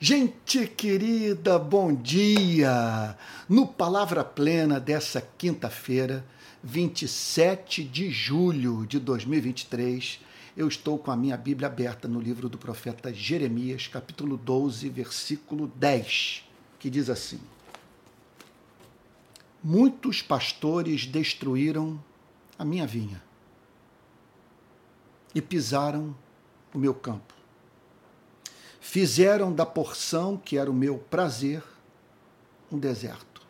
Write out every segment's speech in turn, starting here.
Gente querida, bom dia! No Palavra Plena dessa quinta-feira, 27 de julho de 2023, eu estou com a minha Bíblia aberta no livro do profeta Jeremias, capítulo 12, versículo 10, que diz assim: Muitos pastores destruíram a minha vinha e pisaram o meu campo fizeram da porção que era o meu prazer um deserto.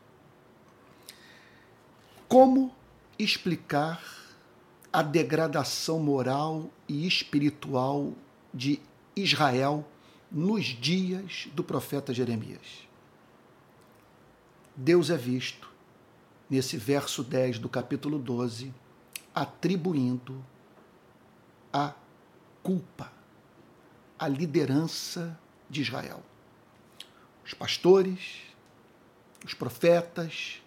Como explicar a degradação moral e espiritual de Israel nos dias do profeta Jeremias? Deus é visto, nesse verso 10 do capítulo 12, atribuindo a culpa a liderança de Israel. Os pastores, os profetas,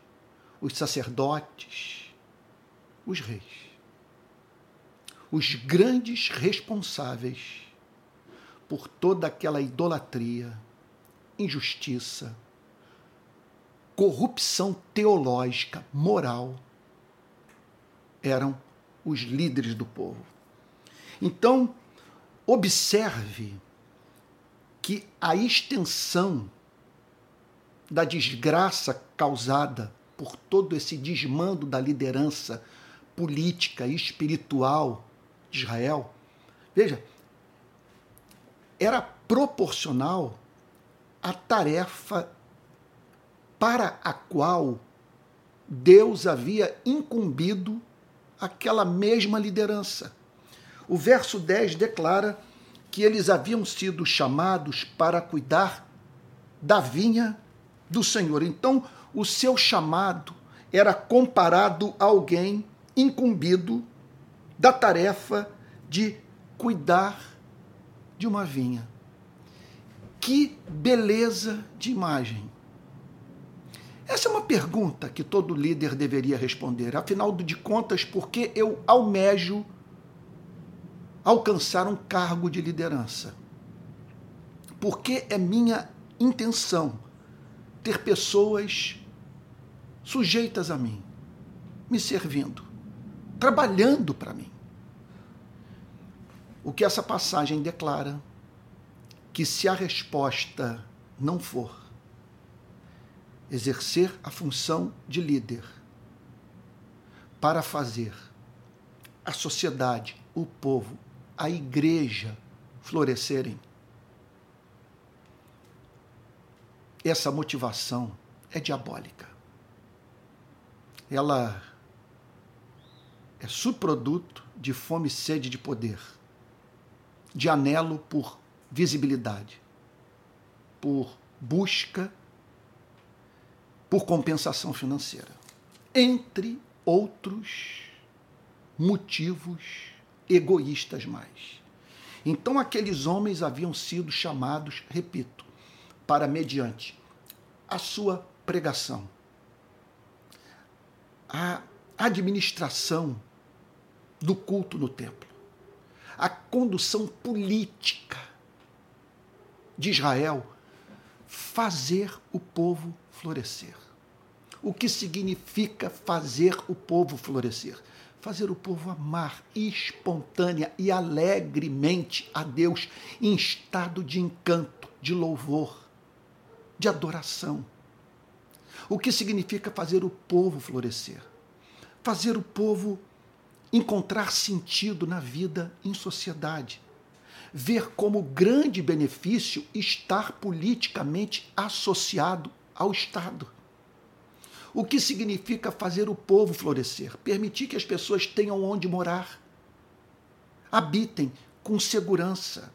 os sacerdotes, os reis. Os grandes responsáveis por toda aquela idolatria, injustiça, corrupção teológica, moral, eram os líderes do povo. Então, Observe que a extensão da desgraça causada por todo esse desmando da liderança política e espiritual de Israel, veja, era proporcional à tarefa para a qual Deus havia incumbido aquela mesma liderança. O verso 10 declara que eles haviam sido chamados para cuidar da vinha do Senhor. Então, o seu chamado era comparado a alguém incumbido da tarefa de cuidar de uma vinha. Que beleza de imagem! Essa é uma pergunta que todo líder deveria responder. Afinal de contas, por que eu almejo alcançar um cargo de liderança. Porque é minha intenção ter pessoas sujeitas a mim, me servindo, trabalhando para mim. O que essa passagem declara que se a resposta não for exercer a função de líder para fazer a sociedade, o povo a igreja florescerem. Essa motivação é diabólica. Ela é subproduto de fome e sede de poder, de anelo por visibilidade, por busca, por compensação financeira, entre outros motivos egoístas mais. Então aqueles homens haviam sido chamados, repito, para mediante a sua pregação, a administração do culto no templo, a condução política de Israel, fazer o povo florescer. O que significa fazer o povo florescer? Fazer o povo amar espontânea e alegremente a Deus em estado de encanto, de louvor, de adoração. O que significa fazer o povo florescer? Fazer o povo encontrar sentido na vida em sociedade. Ver como grande benefício estar politicamente associado ao Estado o que significa fazer o povo florescer, permitir que as pessoas tenham onde morar, habitem com segurança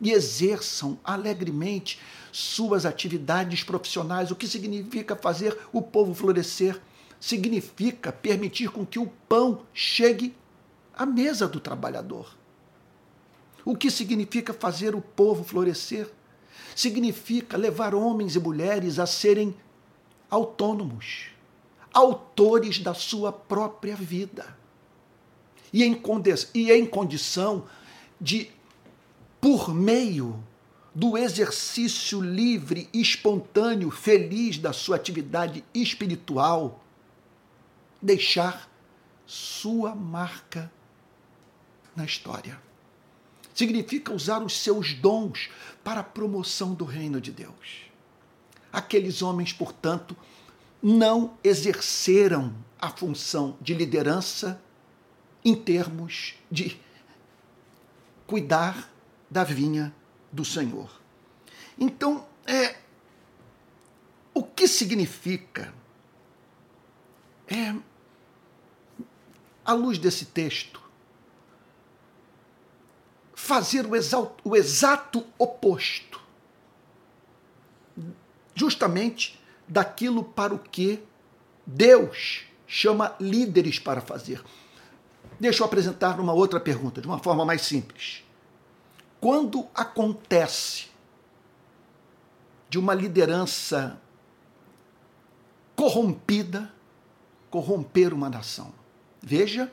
e exerçam alegremente suas atividades profissionais. O que significa fazer o povo florescer? Significa permitir com que o pão chegue à mesa do trabalhador. O que significa fazer o povo florescer? Significa levar homens e mulheres a serem autônomos, autores da sua própria vida. E em, e em condição de, por meio do exercício livre, espontâneo, feliz da sua atividade espiritual, deixar sua marca na história. Significa usar os seus dons para a promoção do reino de Deus. Aqueles homens, portanto, não exerceram a função de liderança em termos de cuidar da vinha do Senhor. Então, é, o que significa, é, à luz desse texto, fazer o, exalto, o exato oposto, justamente daquilo para o que Deus chama líderes para fazer. Deixa eu apresentar uma outra pergunta, de uma forma mais simples. Quando acontece de uma liderança corrompida corromper uma nação? Veja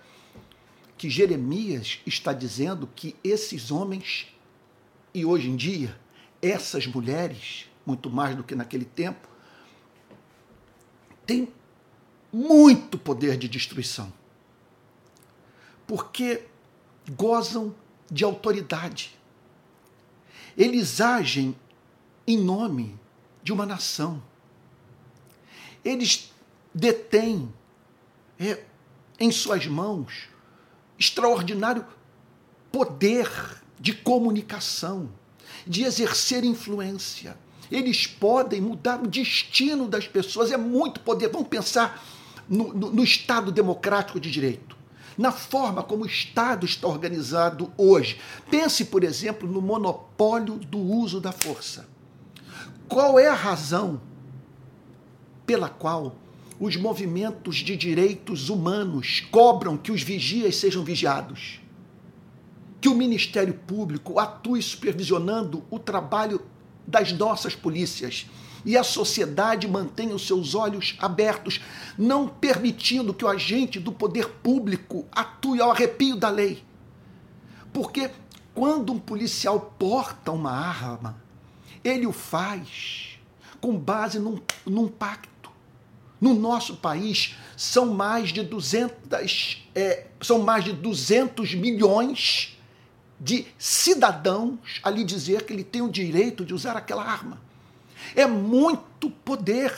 que Jeremias está dizendo que esses homens, e hoje em dia, essas mulheres, muito mais do que naquele tempo, têm muito poder de destruição. Porque gozam de autoridade. Eles agem em nome de uma nação. Eles detêm é, em suas mãos extraordinário poder de comunicação, de exercer influência. Eles podem mudar o destino das pessoas, é muito poder. Vamos pensar no, no, no Estado democrático de direito na forma como o Estado está organizado hoje. Pense, por exemplo, no monopólio do uso da força. Qual é a razão pela qual os movimentos de direitos humanos cobram que os vigias sejam vigiados? Que o Ministério Público atue supervisionando o trabalho das nossas polícias e a sociedade mantenha os seus olhos abertos, não permitindo que o agente do poder público atue ao arrepio da lei. Porque quando um policial porta uma arma, ele o faz com base num, num pacto. No nosso país, são mais de 200, é, são mais de 200 milhões de cidadãos a lhe dizer que ele tem o direito de usar aquela arma. É muito poder.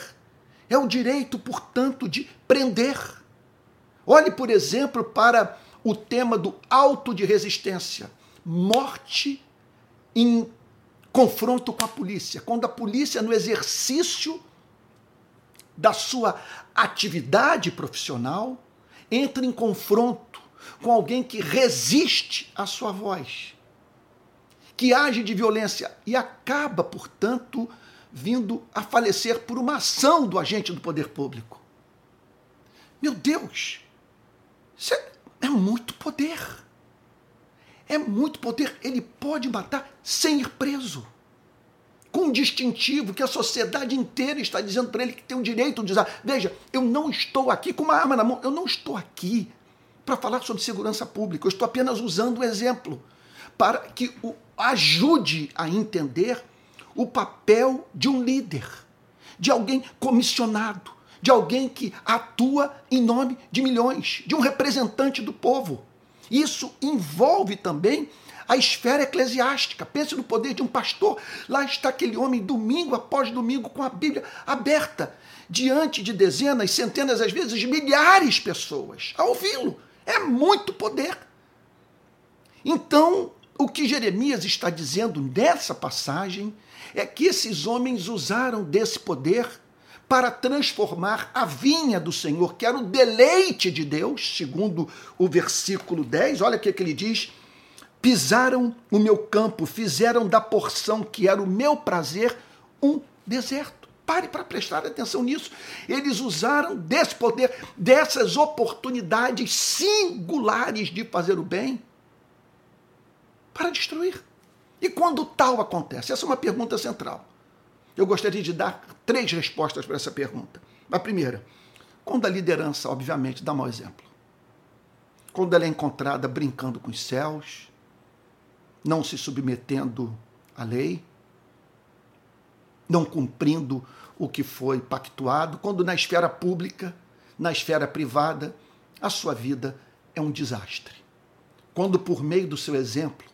É o direito, portanto, de prender. Olhe, por exemplo, para o tema do auto de resistência. Morte em confronto com a polícia. Quando a polícia, no exercício da sua atividade profissional, entra em confronto com alguém que resiste à sua voz, que age de violência e acaba, portanto, vindo a falecer por uma ação do agente do poder público. Meu Deus, isso é, é muito poder. É muito poder. Ele pode matar sem ir preso. Com um distintivo que a sociedade inteira está dizendo para ele que tem o direito de usar. Veja, eu não estou aqui com uma arma na mão, eu não estou aqui para falar sobre segurança pública, eu estou apenas usando o exemplo para que o ajude a entender o papel de um líder, de alguém comissionado, de alguém que atua em nome de milhões, de um representante do povo. Isso envolve também a esfera eclesiástica. Pense no poder de um pastor. Lá está aquele homem, domingo após domingo, com a Bíblia aberta, diante de dezenas, centenas, às vezes milhares de pessoas, a ouvi-lo. É muito poder. Então, o que Jeremias está dizendo nessa passagem é que esses homens usaram desse poder para transformar a vinha do Senhor, que era o deleite de Deus, segundo o versículo 10. Olha o que, que ele diz: pisaram o meu campo, fizeram da porção que era o meu prazer um deserto. Pare para prestar atenção nisso. Eles usaram desse poder, dessas oportunidades singulares de fazer o bem, para destruir. E quando tal acontece? Essa é uma pergunta central. Eu gostaria de dar três respostas para essa pergunta. A primeira, quando a liderança, obviamente, dá mau exemplo. Quando ela é encontrada brincando com os céus, não se submetendo à lei, não cumprindo o que foi pactuado, quando na esfera pública, na esfera privada, a sua vida é um desastre. Quando, por meio do seu exemplo,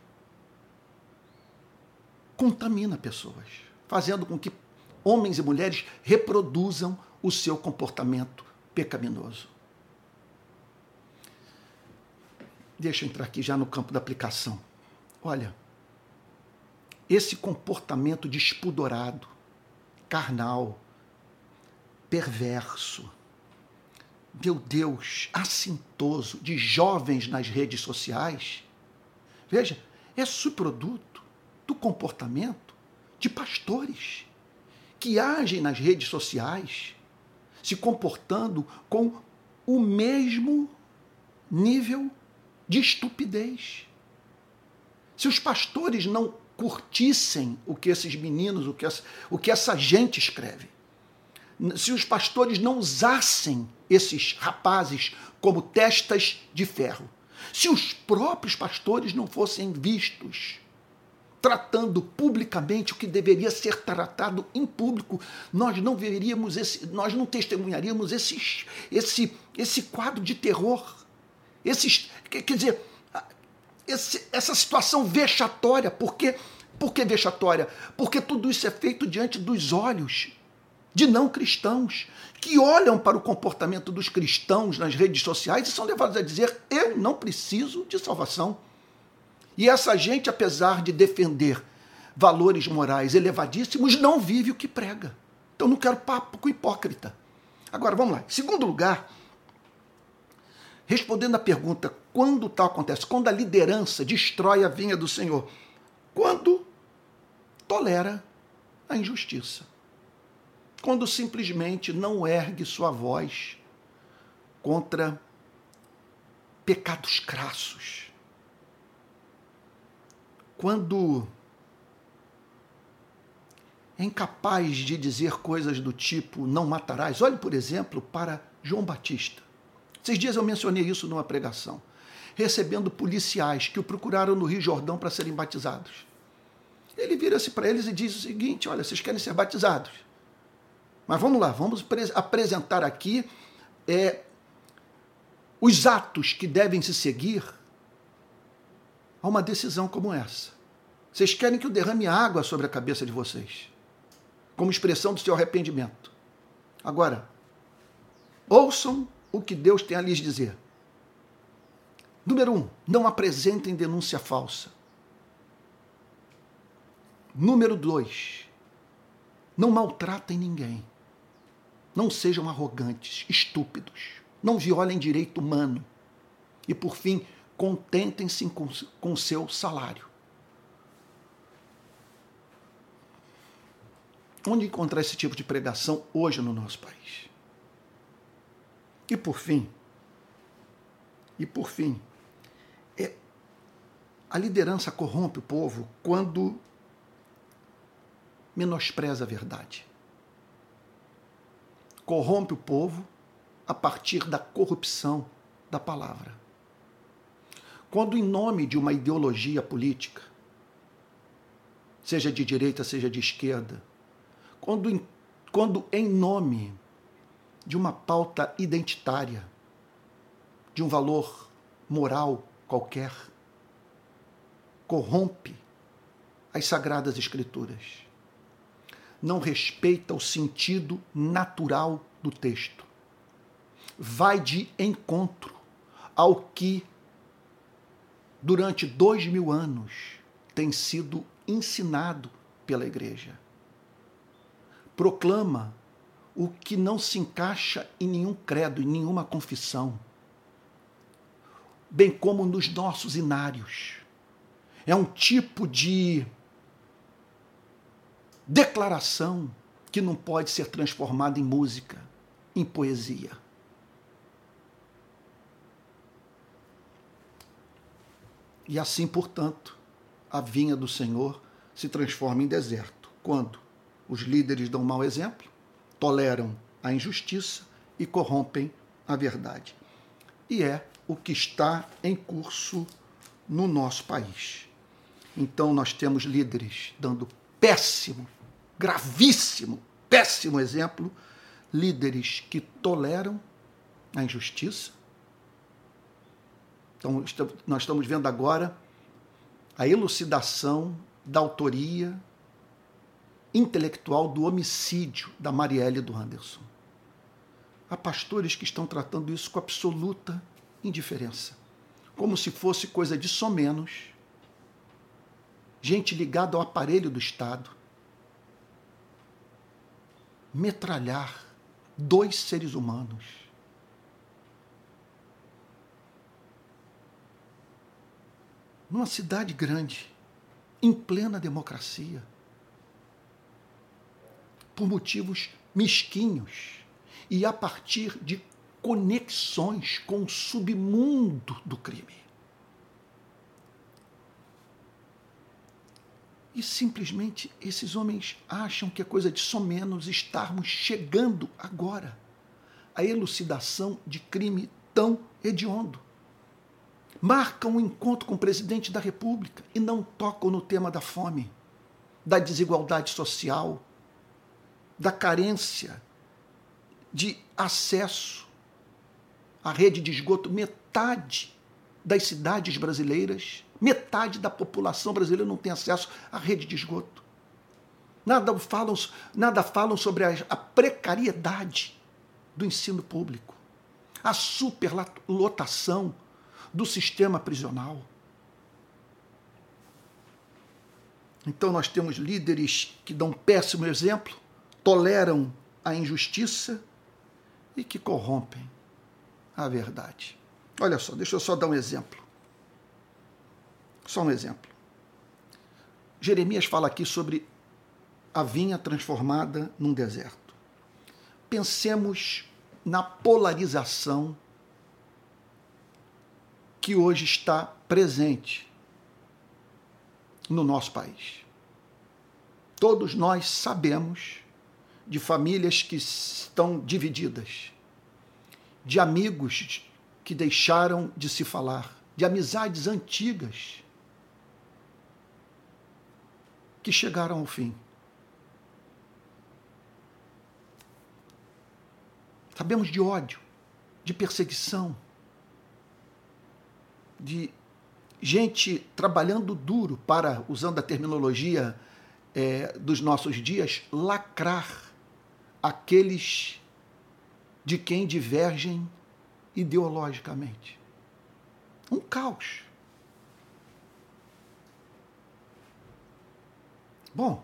contamina pessoas, fazendo com que homens e mulheres reproduzam o seu comportamento pecaminoso. Deixa eu entrar aqui já no campo da aplicação. Olha, esse comportamento despudorado, carnal, perverso, meu Deus, assintoso de jovens nas redes sociais, veja, é subproduto do comportamento de pastores que agem nas redes sociais, se comportando com o mesmo nível de estupidez. Se os pastores não curtissem o que esses meninos, o que essa, o que essa gente escreve, se os pastores não usassem esses rapazes como testas de ferro, se os próprios pastores não fossem vistos tratando publicamente o que deveria ser tratado em público, nós não veríamos esse, nós não testemunharíamos esse, esse, esse quadro de terror. Esses, quer dizer, esse, essa situação vexatória, porque por que vexatória? Porque tudo isso é feito diante dos olhos de não cristãos, que olham para o comportamento dos cristãos nas redes sociais e são levados a dizer: eu não preciso de salvação. E essa gente, apesar de defender valores morais elevadíssimos, não vive o que prega. Então não quero papo com hipócrita. Agora vamos lá. Segundo lugar, respondendo à pergunta quando tal acontece, quando a liderança destrói a vinha do Senhor, quando tolera a injustiça, quando simplesmente não ergue sua voz contra pecados crassos quando é incapaz de dizer coisas do tipo não matarás. Olhe, por exemplo, para João Batista. Esses dias eu mencionei isso numa pregação, recebendo policiais que o procuraram no Rio Jordão para serem batizados. Ele vira-se para eles e diz o seguinte: Olha, vocês querem ser batizados. Mas vamos lá, vamos apresentar aqui é, os atos que devem se seguir a uma decisão como essa. Vocês querem que eu derrame água sobre a cabeça de vocês, como expressão do seu arrependimento. Agora, ouçam o que Deus tem a lhes dizer. Número um, não apresentem denúncia falsa. Número dois, não maltratem ninguém. Não sejam arrogantes, estúpidos. Não violem direito humano. E, por fim, contentem-se com o seu salário. Onde encontrar esse tipo de pregação hoje no nosso país? E por fim, e por fim, é, a liderança corrompe o povo quando menospreza a verdade. Corrompe o povo a partir da corrupção da palavra. Quando, em nome de uma ideologia política, seja de direita, seja de esquerda, quando quando em nome de uma pauta identitária, de um valor moral qualquer, corrompe as sagradas escrituras. Não respeita o sentido natural do texto. Vai de encontro ao que durante dois mil anos, tem sido ensinado pela igreja. Proclama o que não se encaixa em nenhum credo, em nenhuma confissão, bem como nos nossos inários. É um tipo de declaração que não pode ser transformada em música, em poesia. E assim, portanto, a vinha do Senhor se transforma em deserto. Quando os líderes dão mau exemplo, toleram a injustiça e corrompem a verdade. E é o que está em curso no nosso país. Então, nós temos líderes dando péssimo, gravíssimo, péssimo exemplo, líderes que toleram a injustiça. Então, nós estamos vendo agora a elucidação da autoria intelectual do homicídio da Marielle do Anderson. Há pastores que estão tratando isso com absoluta indiferença, como se fosse coisa de somenos, gente ligada ao aparelho do Estado, metralhar dois seres humanos. Numa cidade grande, em plena democracia, por motivos mesquinhos e a partir de conexões com o submundo do crime. E simplesmente esses homens acham que é coisa de somenos estarmos chegando agora à elucidação de crime tão hediondo. Marcam um encontro com o presidente da República e não tocam no tema da fome, da desigualdade social, da carência de acesso à rede de esgoto. Metade das cidades brasileiras, metade da população brasileira não tem acesso à rede de esgoto. Nada falam, nada falam sobre a, a precariedade do ensino público, a superlotação do sistema prisional. Então nós temos líderes que dão péssimo exemplo, toleram a injustiça e que corrompem a verdade. Olha só, deixa eu só dar um exemplo. Só um exemplo. Jeremias fala aqui sobre a vinha transformada num deserto. Pensemos na polarização que hoje está presente no nosso país. Todos nós sabemos de famílias que estão divididas, de amigos que deixaram de se falar, de amizades antigas que chegaram ao fim. Sabemos de ódio, de perseguição, de gente trabalhando duro para, usando a terminologia é, dos nossos dias, lacrar aqueles de quem divergem ideologicamente. Um caos. Bom,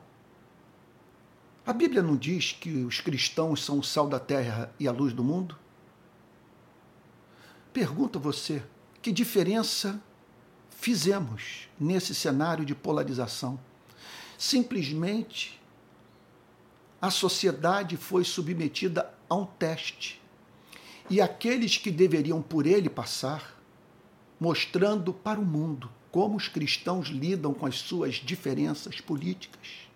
a Bíblia não diz que os cristãos são o sal da terra e a luz do mundo? Pergunta você, que diferença fizemos nesse cenário de polarização? Simplesmente a sociedade foi submetida a um teste. E aqueles que deveriam por ele passar, mostrando para o mundo como os cristãos lidam com as suas diferenças políticas,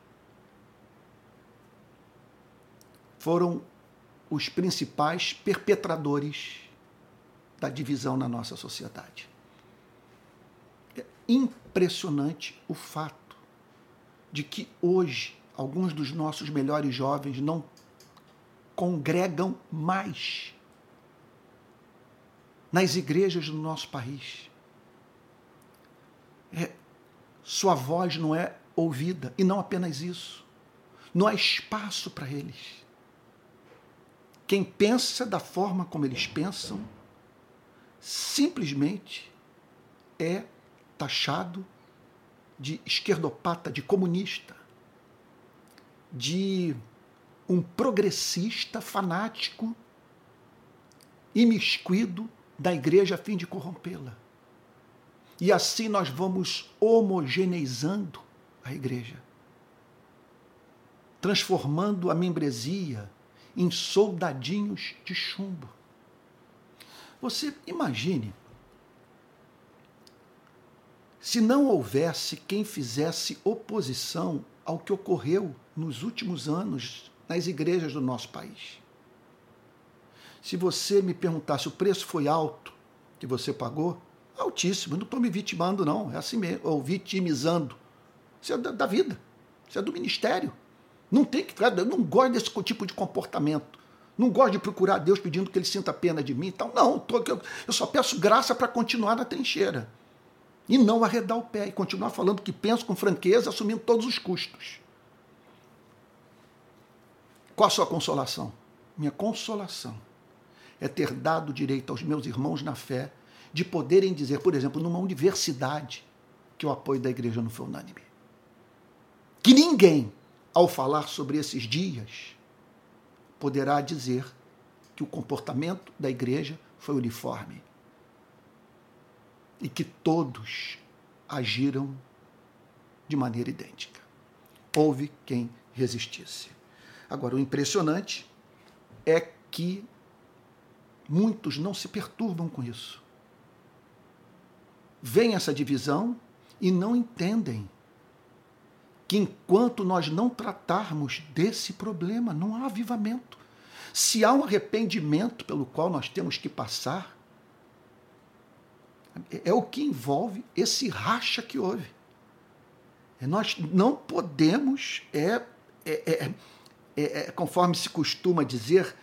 foram os principais perpetradores da divisão na nossa sociedade. É impressionante o fato de que hoje alguns dos nossos melhores jovens não congregam mais nas igrejas do nosso país. É, sua voz não é ouvida, e não apenas isso. Não há espaço para eles. Quem pensa da forma como eles pensam, simplesmente é taxado de esquerdopata, de comunista de um progressista fanático imiscuído da igreja a fim de corrompê-la. E assim nós vamos homogeneizando a igreja, transformando a membresia em soldadinhos de chumbo. Você imagine se não houvesse quem fizesse oposição ao que ocorreu nos últimos anos nas igrejas do nosso país. Se você me perguntasse o preço foi alto que você pagou, altíssimo. Eu não estou me vitimando, não. É assim mesmo, ou vitimizando. Isso é da, da vida. Isso é do ministério. Não tem que. Eu não gosto desse tipo de comportamento. Não gosto de procurar Deus pedindo que ele sinta pena de mim. Então, não, tô, eu só peço graça para continuar na trincheira. E não arredar o pé e continuar falando que penso com franqueza, assumindo todos os custos. Qual a sua consolação? Minha consolação é ter dado direito aos meus irmãos na fé de poderem dizer, por exemplo, numa universidade, que o apoio da igreja não foi unânime. Que ninguém, ao falar sobre esses dias, poderá dizer que o comportamento da igreja foi uniforme e que todos agiram de maneira idêntica. Houve quem resistisse. Agora, o impressionante é que muitos não se perturbam com isso. Vem essa divisão e não entendem que enquanto nós não tratarmos desse problema, não há avivamento. Se há um arrependimento pelo qual nós temos que passar, é o que envolve esse racha que houve. Nós não podemos, é, é, é, é conforme se costuma dizer,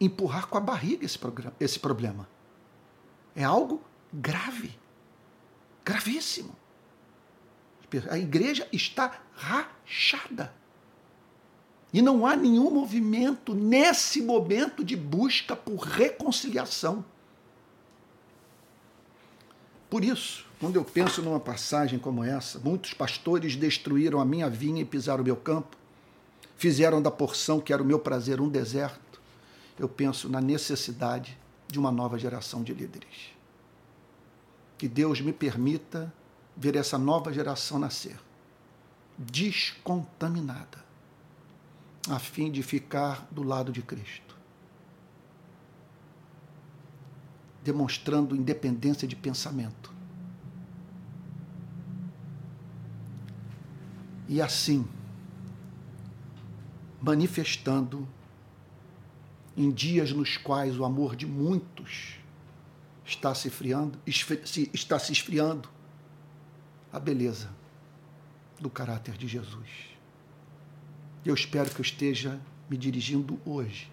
empurrar com a barriga esse, esse problema. É algo grave, gravíssimo. A igreja está rachada. E não há nenhum movimento nesse momento de busca por reconciliação. Por isso, quando eu penso numa passagem como essa, muitos pastores destruíram a minha vinha e pisaram o meu campo, fizeram da porção que era o meu prazer um deserto. Eu penso na necessidade de uma nova geração de líderes. Que Deus me permita ver essa nova geração nascer, descontaminada, a fim de ficar do lado de Cristo, demonstrando independência de pensamento. E assim, manifestando em dias nos quais o amor de muitos está se esfriando, está se esfriando, a beleza do caráter de Jesus. Eu espero que eu esteja me dirigindo hoje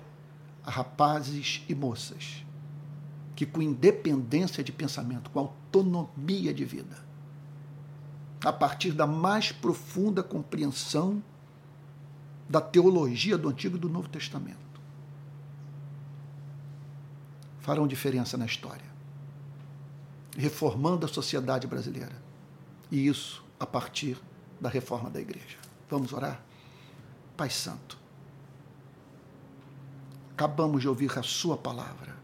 a rapazes e moças que, com independência de pensamento, com autonomia de vida, a partir da mais profunda compreensão da teologia do Antigo e do Novo Testamento, farão diferença na história, reformando a sociedade brasileira e isso a partir da reforma da igreja. Vamos orar? Pai Santo, acabamos de ouvir a Sua palavra.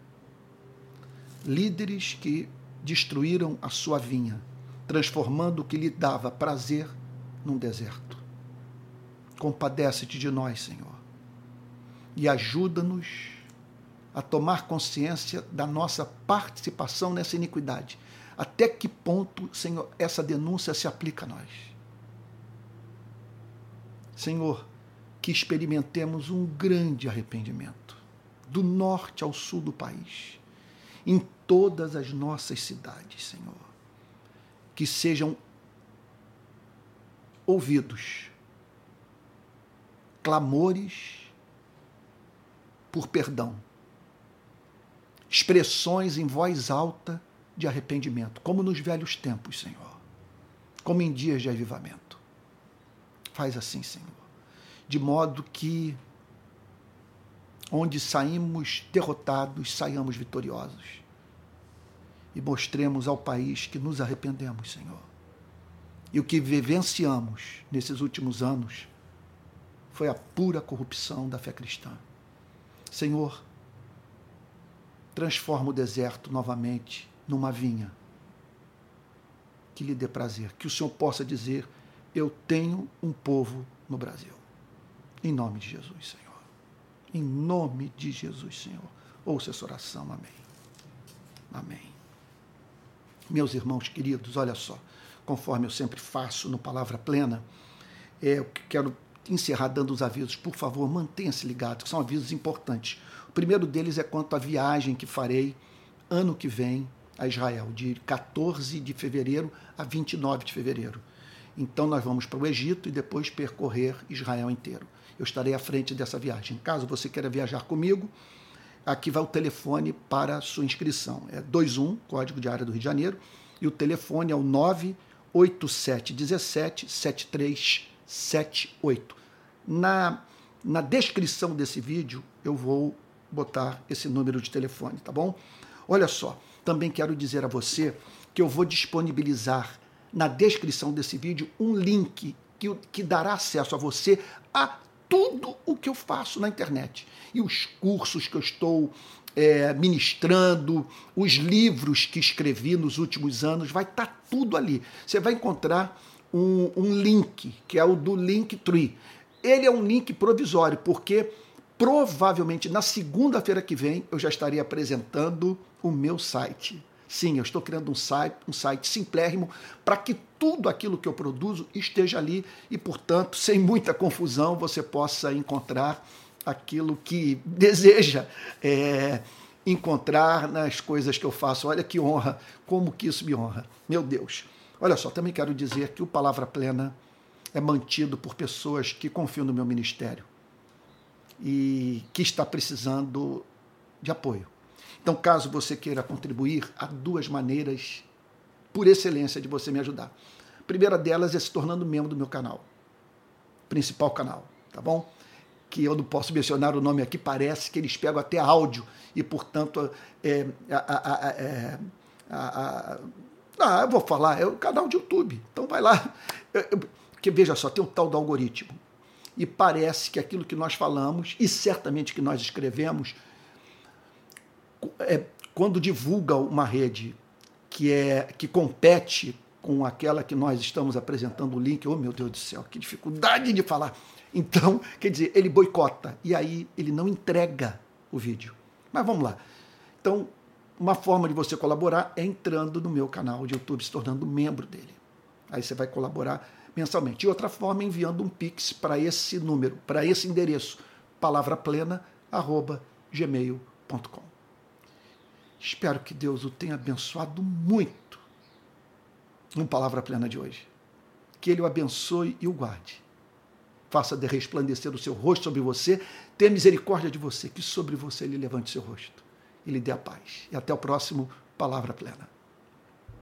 Líderes que destruíram a sua vinha, transformando o que lhe dava prazer num deserto. Compadece-te de nós, Senhor, e ajuda-nos a tomar consciência da nossa participação nessa iniquidade até que ponto, Senhor, essa denúncia se aplica a nós? Senhor, que experimentemos um grande arrependimento, do norte ao sul do país, em todas as nossas cidades, Senhor. Que sejam ouvidos clamores por perdão, expressões em voz alta de arrependimento, como nos velhos tempos, Senhor, como em dias de avivamento. Faz assim, Senhor, de modo que onde saímos derrotados, saiamos vitoriosos. E mostremos ao país que nos arrependemos, Senhor. E o que vivenciamos nesses últimos anos foi a pura corrupção da fé cristã. Senhor, transforma o deserto novamente numa vinha que lhe dê prazer, que o Senhor possa dizer: Eu tenho um povo no Brasil. Em nome de Jesus, Senhor. Em nome de Jesus, Senhor. Ouça essa oração. Amém. Amém. Meus irmãos queridos, olha só, conforme eu sempre faço no Palavra Plena, é, eu quero encerrar dando os avisos. Por favor, mantenha-se ligado, que são avisos importantes. O primeiro deles é quanto à viagem que farei ano que vem a Israel, de 14 de fevereiro a 29 de fevereiro. Então nós vamos para o Egito e depois percorrer Israel inteiro. Eu estarei à frente dessa viagem. Caso você queira viajar comigo, aqui vai o telefone para sua inscrição. É 21, código de área do Rio de Janeiro, e o telefone é o 98717 7378. Na, na descrição desse vídeo eu vou botar esse número de telefone, tá bom? Olha só, também quero dizer a você que eu vou disponibilizar na descrição desse vídeo um link que, que dará acesso a você a tudo o que eu faço na internet. E os cursos que eu estou é, ministrando, os livros que escrevi nos últimos anos, vai estar tá tudo ali. Você vai encontrar um, um link, que é o do Linktree. Ele é um link provisório, porque provavelmente na segunda-feira que vem eu já estarei apresentando o meu site. Sim, eu estou criando um site, um site simplérrimo para que tudo aquilo que eu produzo esteja ali e, portanto, sem muita confusão, você possa encontrar aquilo que deseja é, encontrar nas coisas que eu faço. Olha que honra, como que isso me honra. Meu Deus. Olha só, também quero dizer que o Palavra Plena é mantido por pessoas que confiam no meu ministério e que está precisando de apoio. Então, caso você queira contribuir, há duas maneiras por excelência de você me ajudar. A primeira delas é se tornando membro do meu canal, principal canal, tá bom? Que eu não posso mencionar o nome aqui, parece que eles pegam até áudio e, portanto, é, a, a, é, a, ah, eu vou falar, é o canal de YouTube. Então vai lá. Porque veja só, tem o tal do algoritmo. E parece que aquilo que nós falamos, e certamente que nós escrevemos, é, quando divulga uma rede que, é, que compete com aquela que nós estamos apresentando o link, oh meu Deus do céu, que dificuldade de falar. Então, quer dizer, ele boicota e aí ele não entrega o vídeo. Mas vamos lá. Então, uma forma de você colaborar é entrando no meu canal de YouTube, se tornando membro dele. Aí você vai colaborar mensalmente. E outra forma é enviando um pix para esse número, para esse endereço, palavraplena@gmail.com. Espero que Deus o tenha abençoado muito no Palavra Plena de hoje. Que Ele o abençoe e o guarde. Faça de resplandecer o seu rosto sobre você, tenha misericórdia de você, que sobre você Ele levante seu rosto e lhe dê a paz. E até o próximo Palavra Plena.